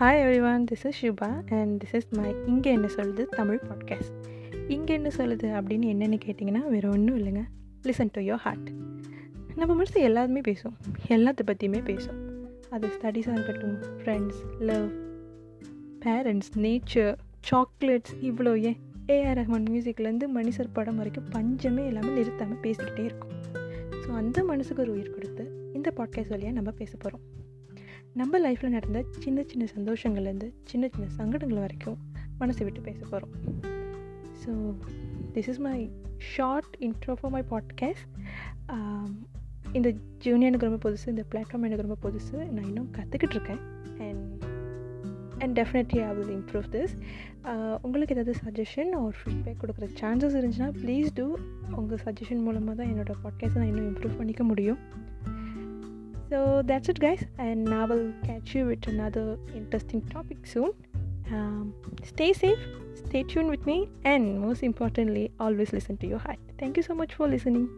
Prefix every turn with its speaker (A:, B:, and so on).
A: Hi everyone this is Shubha and this is my இங்கே என்ன சொல்லுது தமிழ் பாட்காஸ்ட் இங்கே என்ன சொல்லுது அப்படின்னு என்னென்னு கேட்டிங்கன்னா வேறு ஒன்றும் இல்லைங்க. லிசன் டு யோர் ஹார்ட் நம்ம மனசு எல்லாருமே பேசும் எல்லாத்த பற்றியுமே பேசும் அது ஸ்டடீஸாக இருக்கட்டும் friends love parents nature chocolates இவ்வளோ ஏன் ஏஆர் ரஹ்மான் மியூசிக்லேருந்து மணிசர் படம் வரைக்கும் பஞ்சமே இல்லாமல் நிறுத்தாமல் பேசிக்கிட்டே இருக்கும். ஸோ அந்த மனசுக்கு ஒரு உயிர் கொடுத்து இந்த பாட்காஸ்ட் வழியாக நம்ம பேச போகிறோம் நம்ம லைஃப்பில் நடந்த சின்ன சின்ன சந்தோஷங்கள்லேருந்து சின்ன சின்ன சங்கடங்கள் வரைக்கும் மனசை விட்டு பேச போகிறோம் so this is my short intro for my podcast இந்த ஜூனியர் எனக்கு ரொம்ப புதுசு இந்த பிளாட்ஃபார்ம் எனக்கு ரொம்ப புதுசு. நான் இன்னும் கற்றுக்கிட்டு இருக்கேன். And and definitely I will improve this உங்களுக்கு ஏதாவது சஜஷன் ஒரு ஃபீட்பேக் கொடுக்குற சான்சஸ் இருந்துச்சுன்னா ப்ளீஸ் டூ உங்கள் சஜஷன் மூலமாக தான் என்னோடய பாட்காஸ்ட்டை நான் இன்னும் இம்ப்ரூவ் பண்ணிக்க முடியும். So that's it, guys, and now I will catch you with another interesting topic soon. Um, stay safe, stay tuned with me, and most importantly, always listen to your heart. Thank you so much for listening.